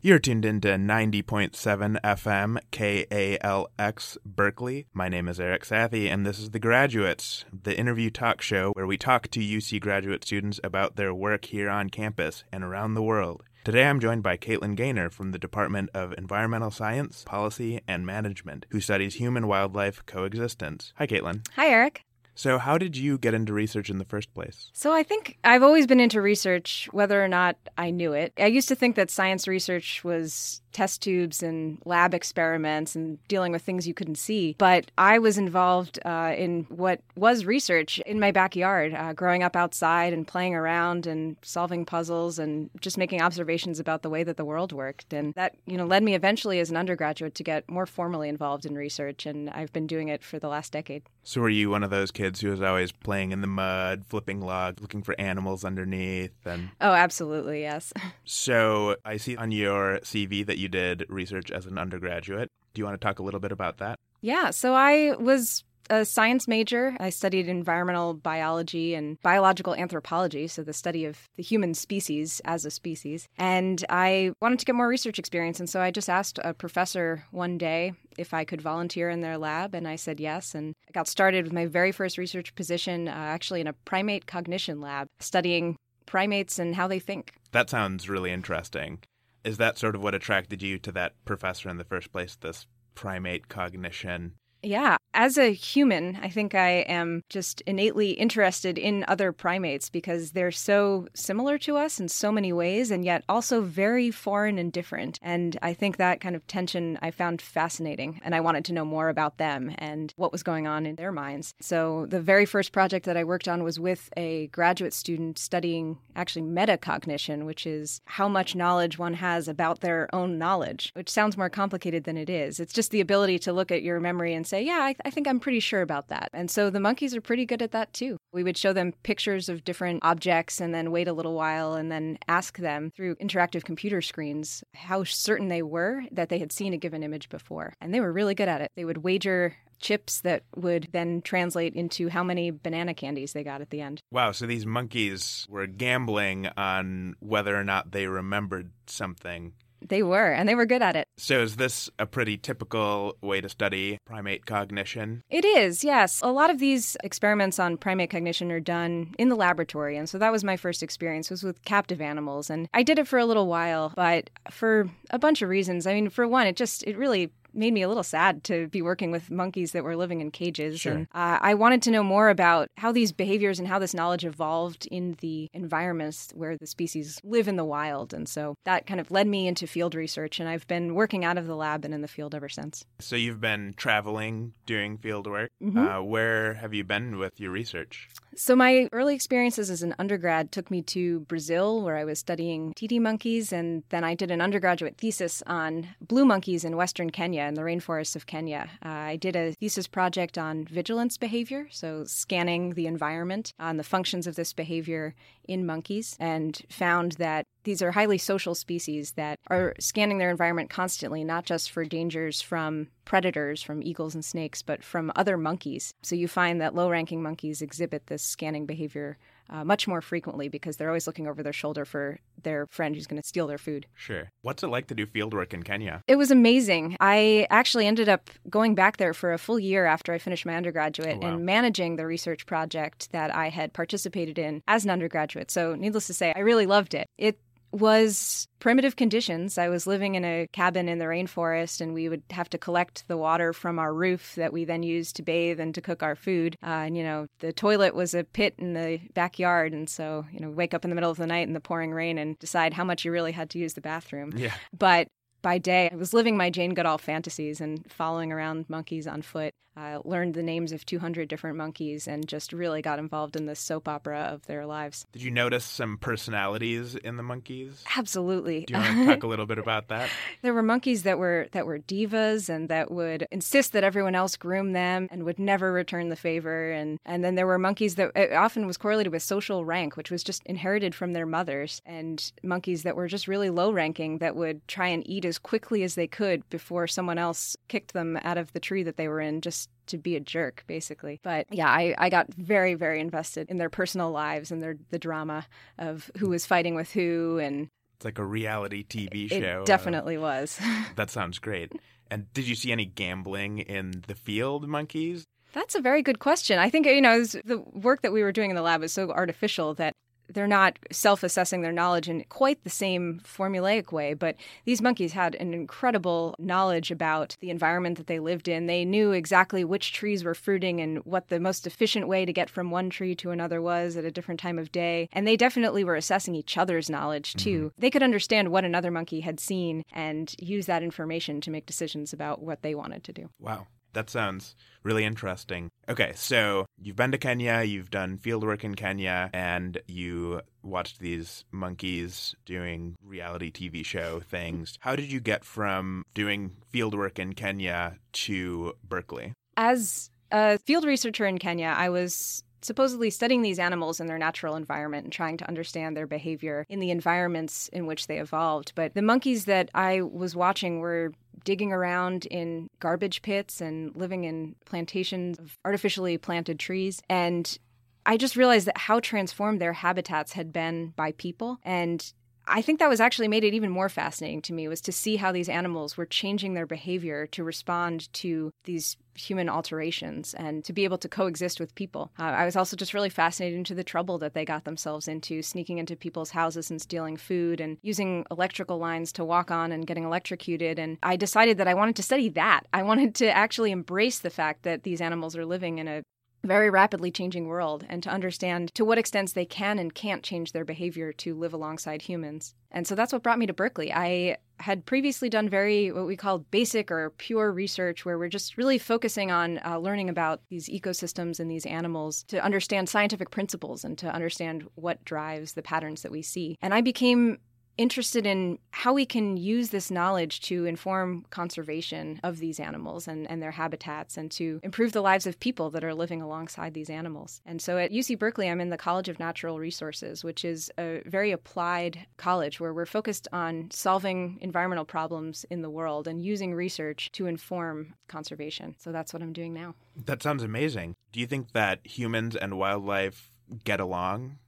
You're tuned into 90.7 FM KALX Berkeley. My name is Eric Sathey, and this is The Graduates, the interview talk show where we talk to UC graduate students about their work here on campus and around the world. Today I'm joined by Kaitlyn Gaynor from the Department of Environmental Science, Policy, and Management, who studies human wildlife coexistence. Hi, Kaitlyn. Hi, Eric. So, how did you get into research in the first place? So, I think I've always been into research, whether or not I knew it. I used to think that science research was test tubes and lab experiments and dealing with things you couldn't see. But I was involved uh, in what was research in my backyard, uh, growing up outside and playing around and solving puzzles and just making observations about the way that the world worked. And that, you know, led me eventually as an undergraduate to get more formally involved in research. And I've been doing it for the last decade. So, were you one of those kids who was always playing in the mud, flipping logs, looking for animals underneath? And oh, absolutely, yes. so, I see on your CV that you did research as an undergraduate. Do you want to talk a little bit about that? Yeah. So, I was a science major. I studied environmental biology and biological anthropology, so the study of the human species as a species. And I wanted to get more research experience, and so I just asked a professor one day if I could volunteer in their lab, and I said yes. And I got started with my very first research position, uh, actually in a primate cognition lab, studying primates and how they think. That sounds really interesting. Is that sort of what attracted you to that professor in the first place, this primate cognition? Yeah. As a human, I think I am just innately interested in other primates because they're so similar to us in so many ways and yet also very foreign and different. And I think that kind of tension I found fascinating. And I wanted to know more about them and what was going on in their minds. So the very first project that I worked on was with a graduate student studying actually metacognition, which is how much knowledge one has about their own knowledge, which sounds more complicated than it is. It's just the ability to look at your memory and say, yeah, I, th- I, think I'm pretty sure about that. And so the monkeys are pretty good at that too. We would show them pictures of different objects and then wait a little while and then ask them through interactive computer screens how certain they were that they had seen a given image before. And they were really good at it. They would wager chips that would then translate into how many banana candies they got at the end. Wow, so these monkeys were gambling on whether or not they remembered something they were, and they were good at it. So, is this a pretty typical way to study primate cognition? It is, yes. A lot of these experiments on primate cognition are done in the laboratory, and so that was my first experience was with captive animals, and I did it for a little while, but for a bunch of reasons. I mean, for one, it just it really made me a little sad to be working with monkeys that were living in cages. Sure. And uh, I wanted to know more about how these behaviors and how this knowledge evolved in the environments where the species live in the wild. And so that kind of led me into field research. And I've been working out of the lab and in the field ever since. So you've been traveling, doing field work. Mm-hmm. Uh, where have you been with your research? So, my early experiences as an undergrad took me to Brazil, where I was studying titi monkeys, and then I did an undergraduate thesis on blue monkeys in Western Kenya in the rainforests of Kenya. Uh, I did a thesis project on vigilance behavior, so scanning the environment on the functions of this behavior in monkeys, and found that these are highly social species that are scanning their environment constantly, not just for dangers from predators, from eagles and snakes, but from other monkeys. So you find that low ranking monkeys exhibit this scanning behavior uh, much more frequently because they're always looking over their shoulder for their friend who's going to steal their food. Sure. What's it like to do field work in Kenya? It was amazing. I actually ended up going back there for a full year after I finished my undergraduate oh, wow. and managing the research project that I had participated in as an undergraduate. So, needless to say, I really loved it. It was primitive conditions. I was living in a cabin in the rainforest, and we would have to collect the water from our roof that we then used to bathe and to cook our food. Uh, and, you know, the toilet was a pit in the backyard. And so, you know, wake up in the middle of the night in the pouring rain and decide how much you really had to use the bathroom. Yeah. But by day, I was living my Jane Goodall fantasies and following around monkeys on foot. I learned the names of 200 different monkeys and just really got involved in the soap opera of their lives. Did you notice some personalities in the monkeys? Absolutely. Do you want to talk a little bit about that? There were monkeys that were that were divas and that would insist that everyone else groom them and would never return the favor. And and then there were monkeys that often was correlated with social rank, which was just inherited from their mothers. And monkeys that were just really low ranking that would try and eat as quickly as they could before someone else kicked them out of the tree that they were in, just to be a jerk, basically. But yeah, I, I got very, very invested in their personal lives and their the drama of who was fighting with who and It's like a reality TV show. It definitely uh, was. that sounds great. And did you see any gambling in the field monkeys? That's a very good question. I think, you know, the work that we were doing in the lab was so artificial that they're not self assessing their knowledge in quite the same formulaic way, but these monkeys had an incredible knowledge about the environment that they lived in. They knew exactly which trees were fruiting and what the most efficient way to get from one tree to another was at a different time of day. And they definitely were assessing each other's knowledge too. Mm-hmm. They could understand what another monkey had seen and use that information to make decisions about what they wanted to do. Wow. That sounds really interesting. Okay, so you've been to Kenya, you've done fieldwork in Kenya, and you watched these monkeys doing reality TV show things. How did you get from doing fieldwork in Kenya to Berkeley? As a field researcher in Kenya, I was supposedly studying these animals in their natural environment and trying to understand their behavior in the environments in which they evolved. But the monkeys that I was watching were digging around in garbage pits and living in plantations of artificially planted trees. And I just realized that how transformed their habitats had been by people. And I think that was actually made it even more fascinating to me was to see how these animals were changing their behavior to respond to these human alterations and to be able to coexist with people. Uh, I was also just really fascinated into the trouble that they got themselves into, sneaking into people's houses and stealing food and using electrical lines to walk on and getting electrocuted. And I decided that I wanted to study that. I wanted to actually embrace the fact that these animals are living in a very rapidly changing world and to understand to what extent they can and can't change their behavior to live alongside humans. And so that's what brought me to Berkeley. I had previously done very what we call basic or pure research, where we're just really focusing on uh, learning about these ecosystems and these animals to understand scientific principles and to understand what drives the patterns that we see. And I became interested in how we can use this knowledge to inform conservation of these animals and, and their habitats and to improve the lives of people that are living alongside these animals. And so at UC Berkeley, I'm in the College of Natural Resources, which is a very applied college where we're focused on solving environmental problems in the world and using research to inform conservation. So that's what I'm doing now. That sounds amazing. Do you think that humans and wildlife get along?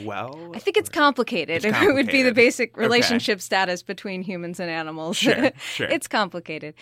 Well? I think it's uh, complicated. It's complicated. It would be the basic relationship okay. status between humans and animals. Sure, sure. it's complicated.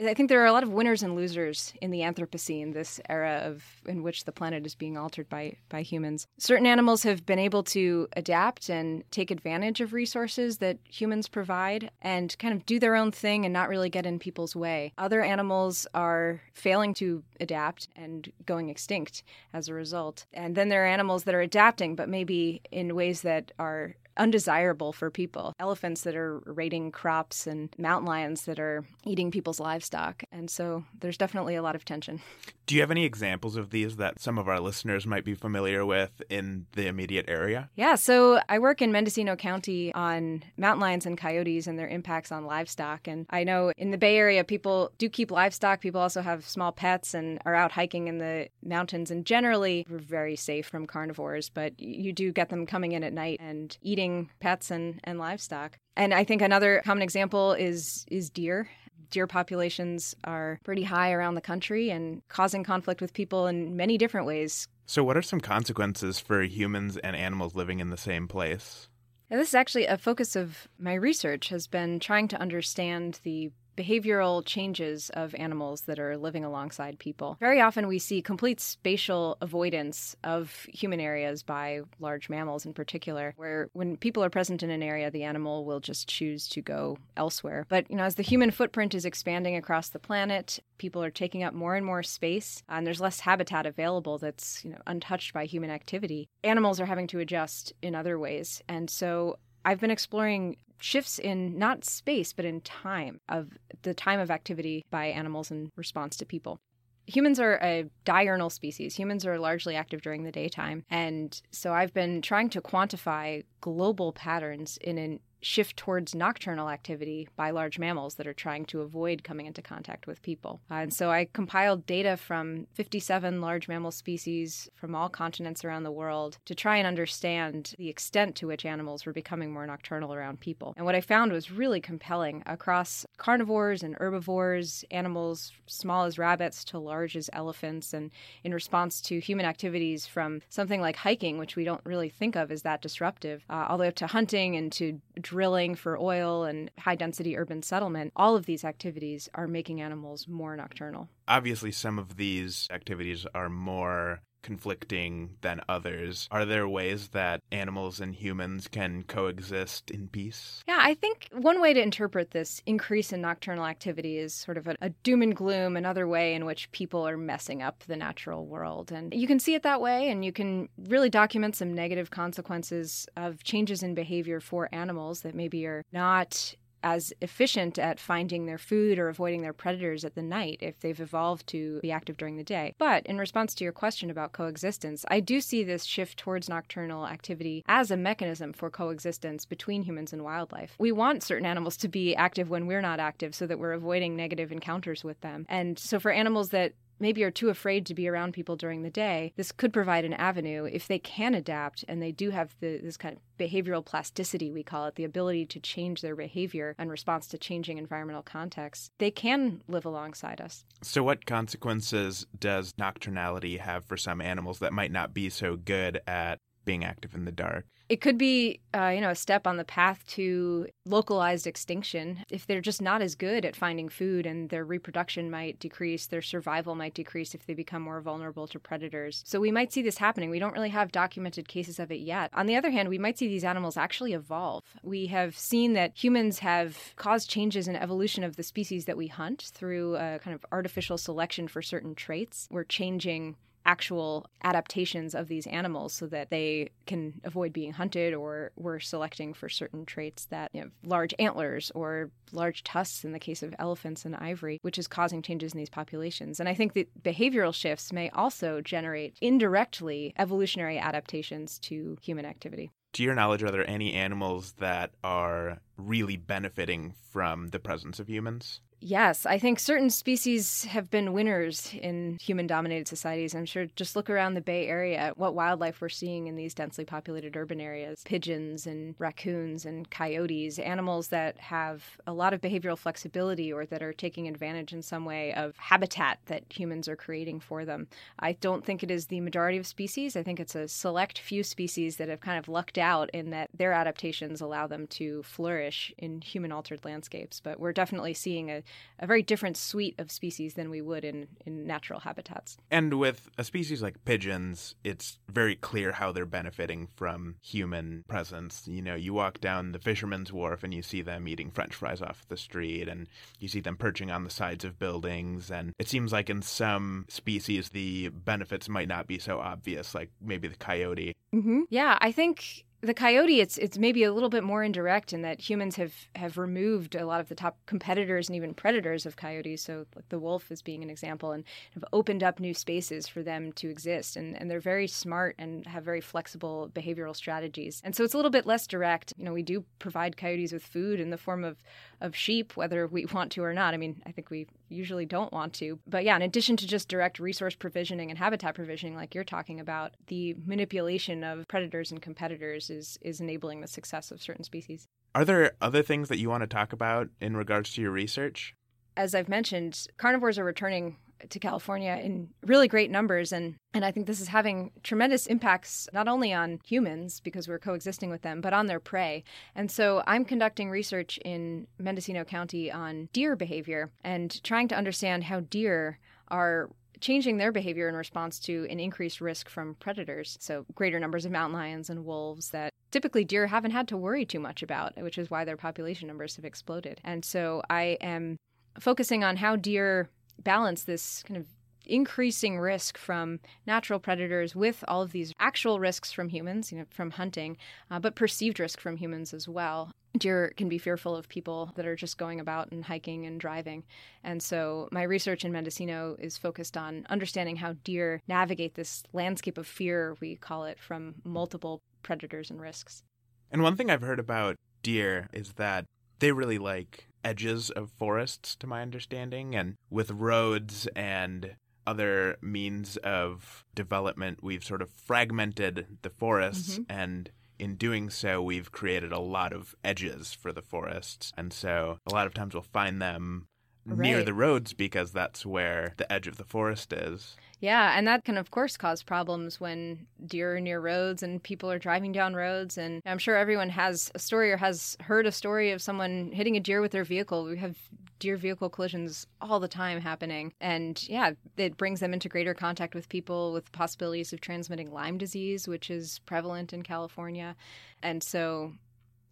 I think there are a lot of winners and losers in the Anthropocene, this era of in which the planet is being altered by by humans. Certain animals have been able to adapt and take advantage of resources that humans provide and kind of do their own thing and not really get in people's way. Other animals are failing to adapt and going extinct as a result. And then there are animals that are adapting but maybe in ways that are undesirable for people. Elephants that are raiding crops and mountain lions that are eating people's livestock. And so there's definitely a lot of tension. Do you have any examples of these that some of our listeners might be familiar with in the immediate area? Yeah, so I work in Mendocino County on mountain lions and coyotes and their impacts on livestock. And I know in the Bay Area, people do keep livestock. People also have small pets and are out hiking in the mountains. And generally, we're very safe from carnivores, but you do get them coming in at night and eating pets and, and livestock. And I think another common example is is deer deer populations are pretty high around the country and causing conflict with people in many different ways. So, what are some consequences for humans and animals living in the same place? Now, this is actually a focus of my research has been trying to understand the behavioral changes of animals that are living alongside people. Very often we see complete spatial avoidance of human areas by large mammals in particular, where when people are present in an area, the animal will just choose to go elsewhere. But, you know, as the human footprint is expanding across the planet, people are taking up more and more space, uh, and there's less habitat available that's, you know, untouched by human activity. Animals are having to adjust in other ways. And so I've been exploring shifts in not space, but in time of the time of activity by animals in response to people. Humans are a diurnal species. Humans are largely active during the daytime. And so I've been trying to quantify global patterns in an shift towards nocturnal activity by large mammals that are trying to avoid coming into contact with people. Uh, and so I compiled data from 57 large mammal species from all continents around the world to try and understand the extent to which animals were becoming more nocturnal around people. And what I found was really compelling across carnivores and herbivores, animals small as rabbits to large as elephants, and in response to human activities from something like hiking, which we don't really think of as that disruptive, uh, all the way up to hunting and to drilling for oil and high density urban settlement, all of these activities are making animals more nocturnal. Obviously, some of these activities are more conflicting than others. Are there ways that animals and humans can coexist in peace? Yeah, I think one way to interpret this increase in nocturnal activity is sort of a, a, doom and gloom, another way in which people are messing up the natural world. And you can see it that way, and you can really document some negative consequences of changes in behavior for animals that maybe are not as efficient at finding their food or avoiding their predators at the night if they've evolved to be active during the day. But in response to your question about coexistence, I do see this shift towards nocturnal activity as a mechanism for coexistence between humans and wildlife. We want certain animals to be active when we're not active so that we're avoiding negative encounters with them. And so for animals that maybe are too afraid to be around people during the day, this could provide an avenue if they can adapt and they do have the, this kind of behavioral plasticity, we call it, the ability to change their behavior in response to changing environmental contexts. They can live alongside us. So, what consequences does nocturnality have for some animals that might not be so good at being active in the dark? It could be, uh, you know, a step on the path to localized extinction. If they're just not as good at finding food and their reproduction might decrease, their survival might decrease if they become more vulnerable to predators. So we might see this happening. We don't really have documented cases of it yet. On the other hand, we might see these animals actually evolve. We have seen that humans have caused changes in evolution of the species that we hunt through a kind of artificial selection for certain traits. We're changing actual adaptations of these animals so that they can avoid being hunted or we're selecting for certain traits that you know, large antlers or large tusks in the case of elephants and ivory which is causing changes in these populations and i think that behavioral shifts may also generate indirectly evolutionary adaptations to human activity to your knowledge, are there any animals that are really benefiting from the presence of humans? Yes, I think certain species have been winners in human dominated societies. I'm sure just look around the Bay Area at what wildlife we're seeing in these densely populated urban areas pigeons and raccoons and coyotes, animals that have a lot of behavioral flexibility or that are taking advantage in some way of habitat that humans are creating for them. I don't think it is the majority of species. I think it's a select few species that have kind of lucked out in that their adaptations allow them to flourish in human altered landscapes. But we're definitely seeing a a very different suite of species than we would in, in natural habitats. And with a species like pigeons, it's very clear how they're benefiting from human presence. You know, you walk down the fisherman's wharf and you see them eating french fries off the street, and you see them perching on the sides of buildings. And it seems like in some species, the benefits might not be so obvious, like maybe the coyote. Mm-hmm. Yeah, I think the coyote it's it's maybe a little bit more indirect in that humans have have removed a lot of the top competitors and even predators of coyotes. So like the wolf is being an example and have opened up new spaces for them to exist. And and they're very smart and have very flexible behavioral strategies. And so it's a little bit less direct. You know we do provide coyotes with food in the form of of sheep whether we want to or not. I mean i think we usually don't want to. But yeah, in addition to just direct resource provisioning and habitat provisioning, like you're talking about, the manipulation of predators and competitors is, is enabling the success of certain species. Are there other things that you want to talk about in regards to your research? As I've mentioned, carnivores are returning to California in really great numbers. And, and I think this is having tremendous impacts not only on humans because we're coexisting with them, but on their prey. And so I'm conducting research in Mendocino County on deer behavior and trying to understand how deer are changing their behavior in response to an increased risk from predators. So, greater numbers of mountain lions and wolves that typically deer haven't had to worry too much about, which is why their population numbers have exploded. And so, I am focusing on how deer balance this kind of increasing risk from natural predators with all of these actual risks from humans, you know, from hunting, uh, but perceived risk from humans as well. Deer can be fearful of people that are just going about and hiking and driving. And so my research in Mendocino is focused on understanding how deer navigate this landscape of fear, we call it, from multiple predators and risks. And one thing I've heard about deer is that they really like edges of forests, to my understanding. And with roads and other means of development, we've sort of fragmented the forests mm-hmm. and in doing so, we've created a lot of edges for the forests. And so a lot of times we'll find them right. near the roads because that's where the edge of the forest is. Yeah, and that can, of course, cause problems when deer are near roads and people are driving down roads. And I'm sure everyone has a story or has heard a story of someone hitting a deer with their vehicle. We have deer vehicle collisions all the time happening. And yeah, it brings them into greater contact with people with possibilities of transmitting Lyme disease, which is prevalent in California. And so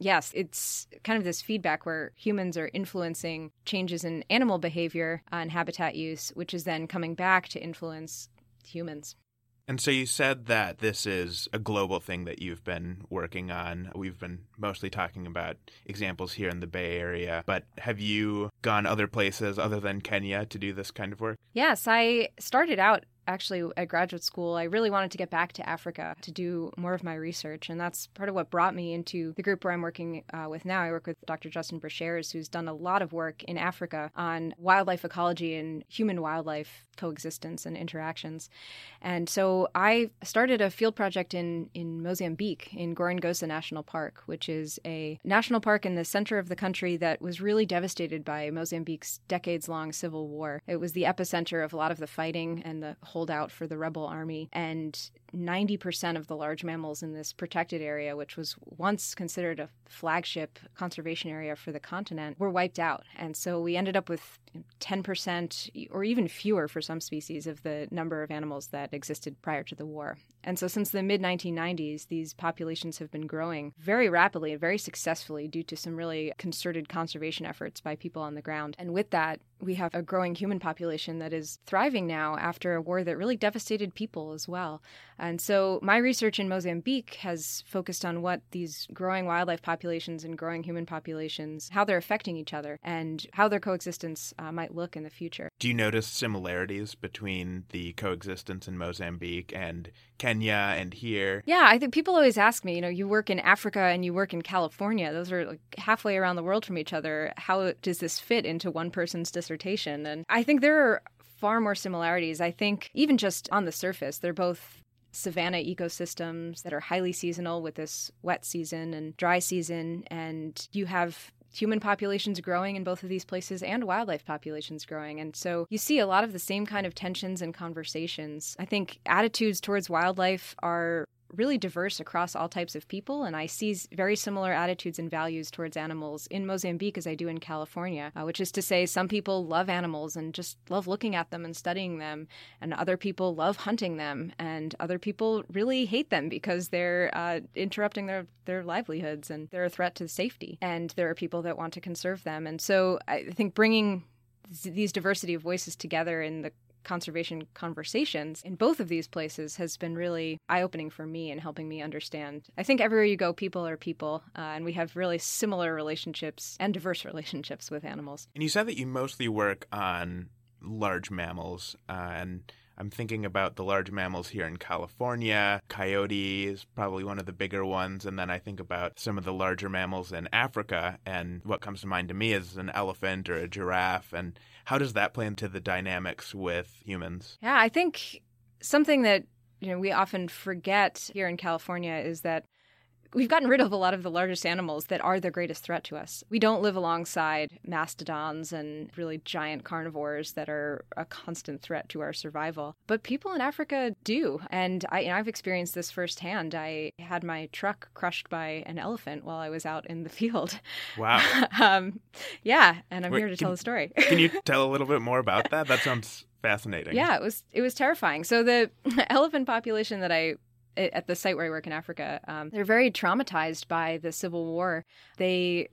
yes, it's kind of this feedback where humans are influencing changes in animal behavior and habitat use, which is then coming back to influence humans. And so you said that this is a global thing that you've been working on. We've been mostly talking about examples here in the Bay Area, but have you gone other places other than Kenya to do this kind of work? Yes, I started out actually at graduate school, I really wanted to get back to Africa to do more of my research. And that's part of what brought me into the group where I'm working uh, with now. I work with Dr. Justin Brashares, who's done a lot of work in Africa on wildlife ecology and human wildlife coexistence and interactions. And so I started a field project in, in Mozambique, in Gorongosa National Park, which is a national park in the center of the country that was really devastated by Mozambique's decades long civil war. It was the epicenter of a lot of the fighting and the holdout for the rebel army. And 90% of the large mammals in this protected area, which was once considered a flagship conservation area for the continent, were wiped out. And so we ended up with 10% or even fewer for some species of the number of animals that existed prior to the war. And so since the mid 1990s, these populations have been growing very rapidly and very successfully due to some really concerted conservation efforts by people on the ground. And with that, we have a growing human population that is thriving now after a war that really devastated people as well. And so my research in Mozambique has focused on what these growing wildlife populations and growing human populations, how they're affecting each other and how their coexistence uh, might look in the future. Do you notice similarities between the coexistence in Mozambique and Kenya and here? Yeah, I think people always ask me, you know, you work in Africa and you work in California. Those are like halfway around the world from each other. How does this fit into one person's dissertation? And I think there are far more similarities. I think even just on the surface, they're both savanna ecosystems that are highly seasonal with this wet season and dry season. And you have human populations growing in both of these places and wildlife populations growing. And so you see a lot of the same kind of tensions and conversations. I think attitudes towards wildlife are really diverse across all types of people, and I see very similar attitudes and values towards animals in Mozambique as I do in California, uh, which is to say, some people love animals and just love looking at them and studying them, and other people love hunting them, and other people really hate them because they're uh, interrupting their, their livelihoods and they're a threat to safety. And there are people that want to conserve them. And so I think bringing these diversity of voices together in the conservation conversations in both of these places has been really eye opening for me and helping me understand. I think everywhere you go, people are people, uh, and we have really similar relationships and diverse relationships with animals. And you said that you mostly work on large mammals, uh, and I'm thinking about the large mammals here in California. Coyote is probably one of the bigger ones. And then I think about some of the larger mammals in Africa. And what comes to mind to me is an elephant or a giraffe. And how does that play into the dynamics with humans? Yeah, I think something that you know we often forget here in California is that we've gotten rid of a lot of the largest animals that are the greatest threat to us. We don't live alongside mastodons and really giant carnivores that are a constant threat to our survival. But people in Africa do. And I, have experienced this firsthand. I had my truck crushed by an elephant while I was out in the field. Wow. um, yeah. And I'm Wait, here to can, tell the story. can you tell a little bit more about that? That sounds fascinating. Yeah, it was it was terrifying. So the elephant population that I at the site where I work in Africa, um, they're very traumatized by the Civil War. They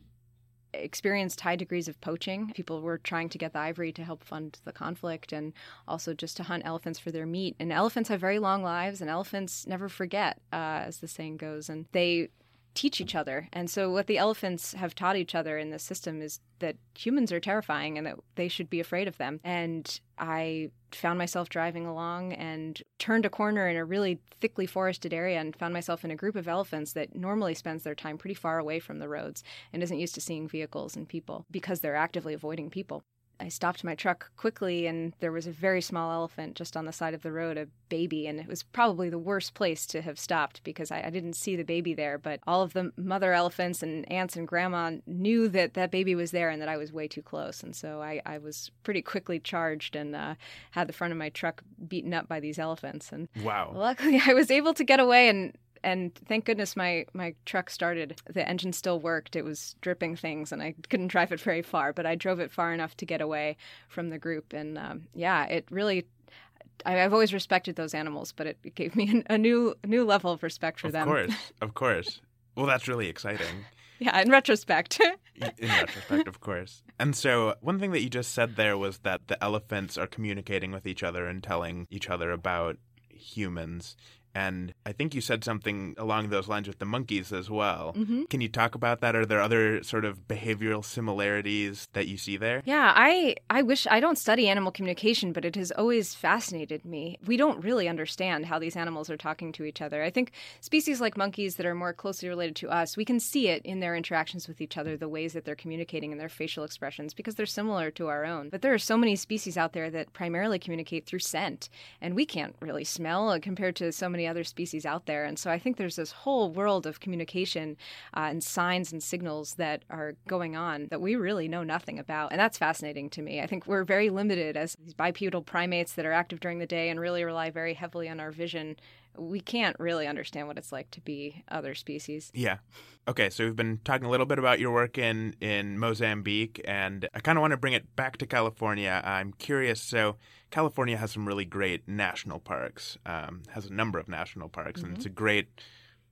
experienced high degrees of poaching. People were trying to get the ivory to help fund the conflict and also just to hunt elephants for their meat. And elephants have very long lives, and elephants never forget, uh, as the saying goes. And they teach each other. And so, what the elephants have taught each other in this system is that humans are terrifying and that they should be afraid of them. And I found myself driving along and turned a corner in a really thickly forested area and found myself in a group of elephants that normally spends their time pretty far away from the roads and isn't used to seeing vehicles and people because they're actively avoiding people. I stopped my truck quickly, and there was a very small elephant just on the side of the road, a baby. And it was probably the worst place to have stopped because I, I, didn't see the baby there. But all of the mother elephants and aunts and grandma knew that that baby was there and that I was way too close. And so I, I was pretty quickly charged and uh, had the front of my truck beaten up by these elephants. And wow. luckily, I was able to get away and and thank goodness my my truck started. The engine still worked. It was dripping things, and I couldn't drive it very far, but I drove it far enough to get away from the group. And um, yeah, it really. I, have always respected those animals, but it gave me a new new level of respect for of them. Of course, of course. Well, that's really exciting. yeah, in retrospect. in retrospect, of course. And so, one thing that you just said there was that the elephants are communicating with each other and telling each other about humans. And I think you said something along those lines with the monkeys as well. Mm-hmm. Can you talk about that? Are there other sort of behavioral similarities that you see there? Yeah, I, I wish I don't study animal communication, but it has always fascinated me. We don't really understand how these animals are talking to each other. I think species like monkeys that are more closely related to us, we can see it in their interactions with each other, the ways that they're communicating and their facial expressions, because they're similar to our own. But there are so many species out there that primarily communicate through scent, and we can't really smell compared to so many many other species out there. And so I think there's this whole world of communication uh, and signs and signals that are going on that we really know nothing about. And that's fascinating to me. I think we're very limited as these bipedal primates that are active during the day and really rely very heavily on our vision we can't really understand what it's like to be other species. Yeah. Okay, so we've been talking a little bit about your work in in Mozambique, and I kind of want to bring it back to California. I'm curious. So, California has some really great national parks. Um, has a number of national parks, mm-hmm. and it's a great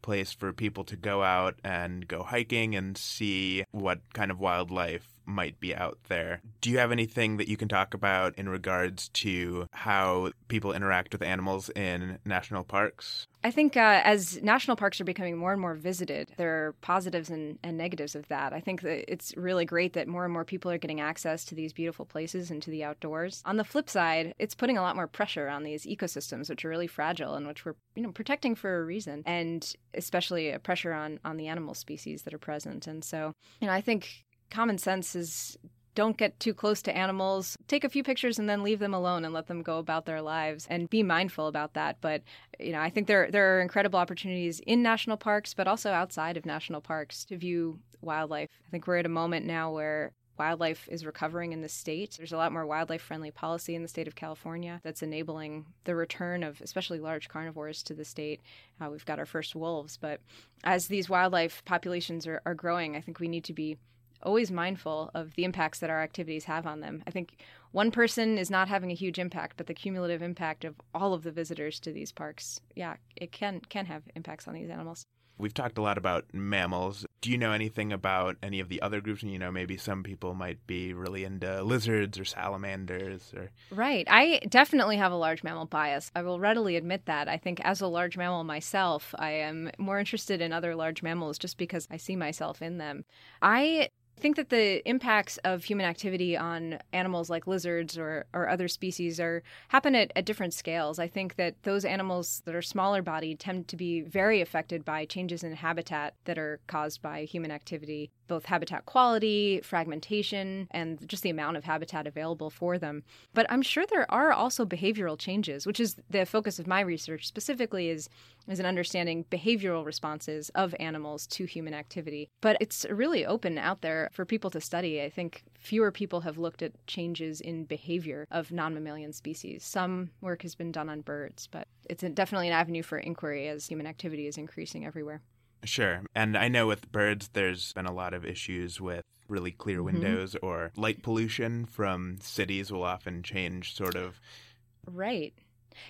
place for people to go out and go hiking and see what kind of wildlife might be out there. Do you have anything that you can talk about in regards to how people interact with animals in national parks? I think uh, as national parks are becoming more and more visited, there are positives and, and, negatives of that. I think that it's really great that more and more people are getting access to these beautiful places and to the outdoors. On the flip side, it's putting a lot more pressure on these ecosystems, which are really fragile and which we're you know protecting for a reason, and especially a pressure on on the animal species that are present. And so, you know, I think common sense is don't get too close to animals. Take a few pictures and then leave them alone and let them go about their lives and be mindful about that. But you know, I think there there are incredible opportunities in national parks, but also outside of national parks to view wildlife. I think we're at a moment now where wildlife is recovering in the state. There's a lot more wildlife friendly policy in the state of California that's enabling the return of especially large carnivores to the state. Uh, we've got our first wolves, but as these wildlife populations are, are growing, I think we need to be always mindful of the impacts that our activities have on them. I think one person is not having a huge impact, but the cumulative impact of all of the visitors to these parks, yeah, it can can have impacts on these animals. We've talked a lot about mammals. Do you know anything about any of the other groups? You know, maybe some people might be really into lizards or salamanders or Right. I definitely have a large mammal bias. I will readily admit that. I think as a large mammal myself, I am more interested in other large mammals just because I see myself in them. I I think that the impacts of human activity on animals like lizards or, or other species are happen at, at different scales. I think that those animals that are smaller bodied tend to be very affected by changes in habitat that are caused by human activity, both habitat quality, fragmentation, and just the amount of habitat available for them. But I'm sure there are also behavioral changes, which is the focus of my research specifically is is an understanding behavioral responses of animals to human activity. But it's really open out there for people to study. I think fewer people have looked at changes in behavior of non mammalian species. Some work has been done on birds, but it's definitely an avenue for inquiry as human activity is increasing everywhere. Sure. And I know with birds, there's been a lot of issues with really clear mm-hmm. windows mm-hmm. or light pollution from cities will often change sort of. Right.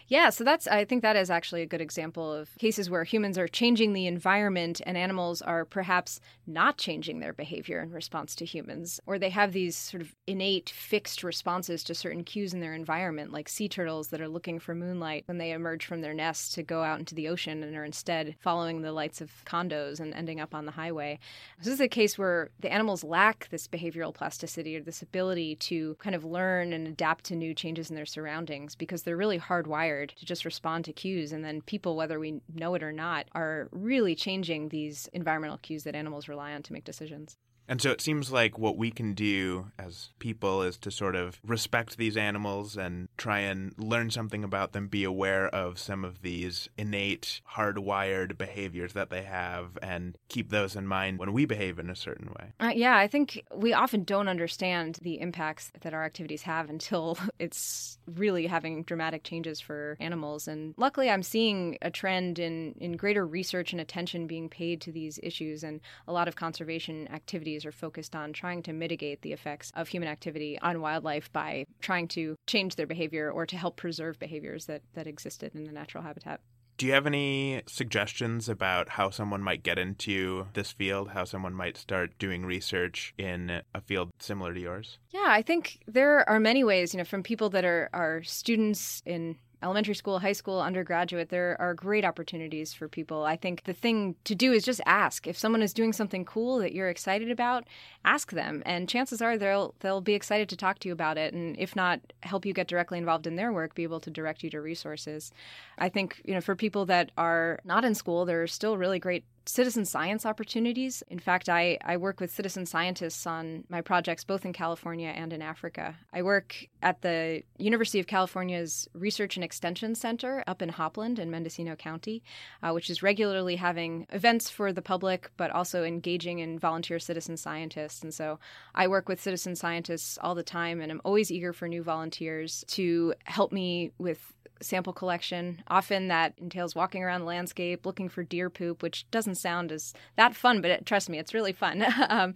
Yeah, so that's I think that is actually a good example of cases where humans are changing the environment and animals are perhaps not changing their behavior in response to humans, or they have these sort of innate fixed responses to certain cues in their environment, like sea turtles that are looking for moonlight when they emerge from their nests to go out into the ocean and are instead following the lights of condos and ending up on the highway. This is a case where the animals lack this behavioral plasticity or this ability to kind of learn and adapt to new changes in their surroundings because they're really hardwired to just respond to cues. And then people, whether we know it or not, are really changing these environmental cues that animals rely on to make decisions. And so it seems like what we can do as people is to sort of respect these animals and try and learn something about them, be aware of some of these innate, hardwired behaviors that they have, and keep those in mind when we behave in a certain way. Uh, yeah, I think we often don't understand the impacts that our activities have until it's really having dramatic changes for animals. And luckily, I'm seeing a trend in, in greater research and attention being paid to these issues and a lot of conservation activities are focused on trying to mitigate the effects of human activity on wildlife by trying to change their behavior or to help preserve behaviors that, that existed in the natural habitat. Do you have any suggestions about how someone might get into this field, how someone might start doing research in a field similar to yours? Yeah, I think there are many ways, you know, from people that are, are students in elementary school, high school, undergraduate, there are great opportunities for people. I think the thing to do is just ask. If someone is doing something cool that you're excited about, ask them. And chances are they'll they'll be excited to talk to you about it and if not help you get directly involved in their work, be able to direct you to resources. I think, you know, for people that are not in school, there are still really great citizen science opportunities. In fact, I, I work with citizen scientists on my projects both in California and in Africa. I work at the University of California's Research and Extension Center up in Hopland in Mendocino County, uh, which is regularly having events for the public, but also engaging in volunteer citizen scientists. And so I work with citizen scientists all the time, and I'm always eager for new volunteers to help me with sample collection. Often that entails walking around the landscape looking for deer poop, which doesn't sound is that fun, but it, trust me, it's really fun. um,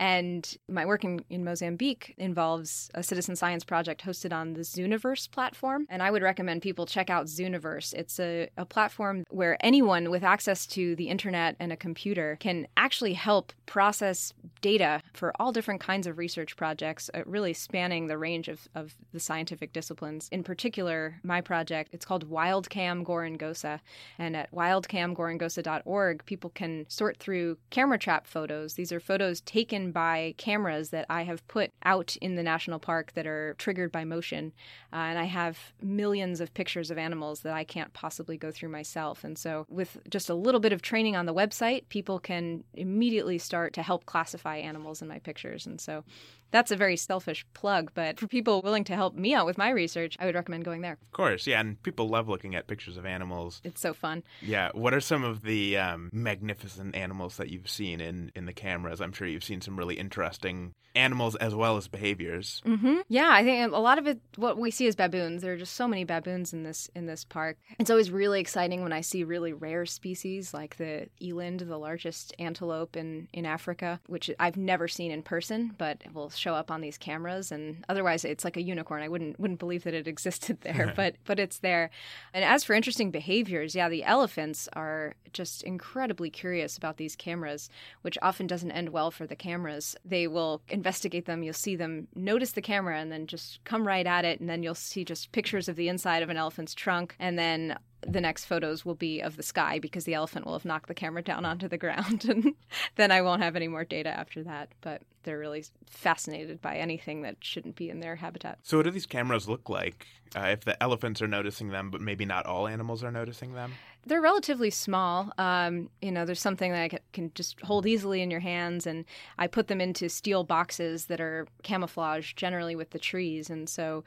and my work in, in Mozambique involves a citizen science project hosted on the Zooniverse platform. And I would recommend people check out Zooniverse. It's a, a platform where anyone with access to the internet and a computer can actually help process data for all different kinds of research projects, uh, really spanning the range of, of the scientific disciplines. In particular, my project, it's called Wildcam Gorongosa. And at wildcamgorongosa.org, people can sort through camera trap photos. These are photos taken by cameras that I have put out in the national park that are triggered by motion. Uh, and I have millions of pictures of animals that I can't possibly go through myself. And so, with just a little bit of training on the website, people can immediately start to help classify animals in my pictures. And so, that's a very selfish plug, but for people willing to help me out with my research, I would recommend going there. Of course, yeah, and people love looking at pictures of animals. It's so fun. Yeah, what are some of the um, magnificent animals that you've seen in in the cameras? I'm sure you've seen some really interesting animals as well as behaviors. Mm-hmm. Yeah, I think a lot of it, what we see is baboons. There are just so many baboons in this in this park. It's always really exciting when I see really rare species like the eland, the largest antelope in in Africa, which I've never seen in person, but will show up on these cameras. And otherwise, it's like a unicorn. I wouldn't wouldn't believe that it existed there, but but it's there. And as for interesting behaviors, yeah, the elephants are just incredibly curious about these cameras, which often doesn't end well for the cameras. They will investigate them. You'll see them notice the camera and then just come right at it, and then you'll see just pictures of the inside of an elephant's trunk, and then the next photos will be of the sky because the elephant will have knocked the camera down onto the ground and then I won't have any more data after that. But they're really fascinated by anything that shouldn't be in their habitat. So, what do these cameras look like uh, if the elephants are noticing them, but maybe not all animals are noticing them? They're relatively small. Um, you know, there's something that I can just hold easily in your hands, and I put them into steel boxes that are camouflaged generally with the trees. And so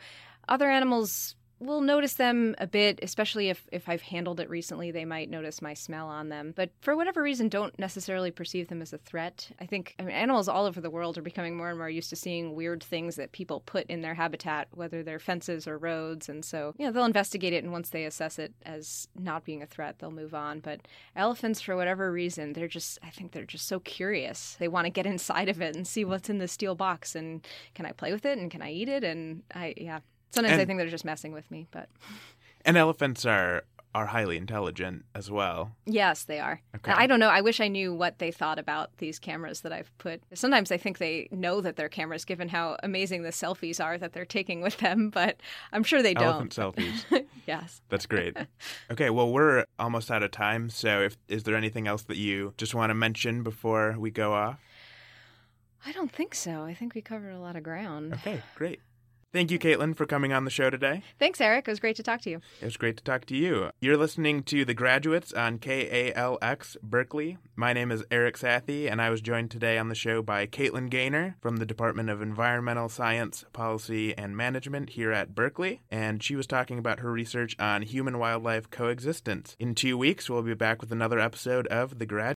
other animals will notice them a bit, especially if, if I've handled it recently. They might notice my smell on them. But for whatever reason, don't necessarily perceive them as a threat. I think I mean, animals all over the world are becoming more and more used to seeing weird things that people put in their habitat, whether they're fences or roads. And so, yeah, they'll investigate it. And once they assess it as not being a threat, they'll move on. But elephants, for whatever reason, they're just, I think they're just so curious. They want to get inside of it and see what's in the steel box. And can I play with it? And can I eat it? And I, yeah, Sometimes and, I think they're just messing with me, but. And elephants are are highly intelligent as well. Yes, they are. Okay. I don't know. I wish I knew what they thought about these cameras that I've put. Sometimes I think they know that they're cameras, given how amazing the selfies are that they're taking with them. But I'm sure they Elephant don't. selfies. yes. That's great. Okay, well we're almost out of time, so if is there anything else that you just want to mention before we go off? I don't think so. I think we covered a lot of ground. Okay, great. Thank you, Kaitlyn, for coming on the show today. Thanks, Eric. It was great to talk to you. It was great to talk to you. You're listening to The Graduates on KALX Berkeley. My name is Eric Sathi, and I was joined today on the show by Kaitlyn Gaynor from the Department of Environmental Science, Policy, and Management here at Berkeley, and she was talking about her research on human wildlife coexistence. In two weeks, we'll be back with another episode of The Graduates.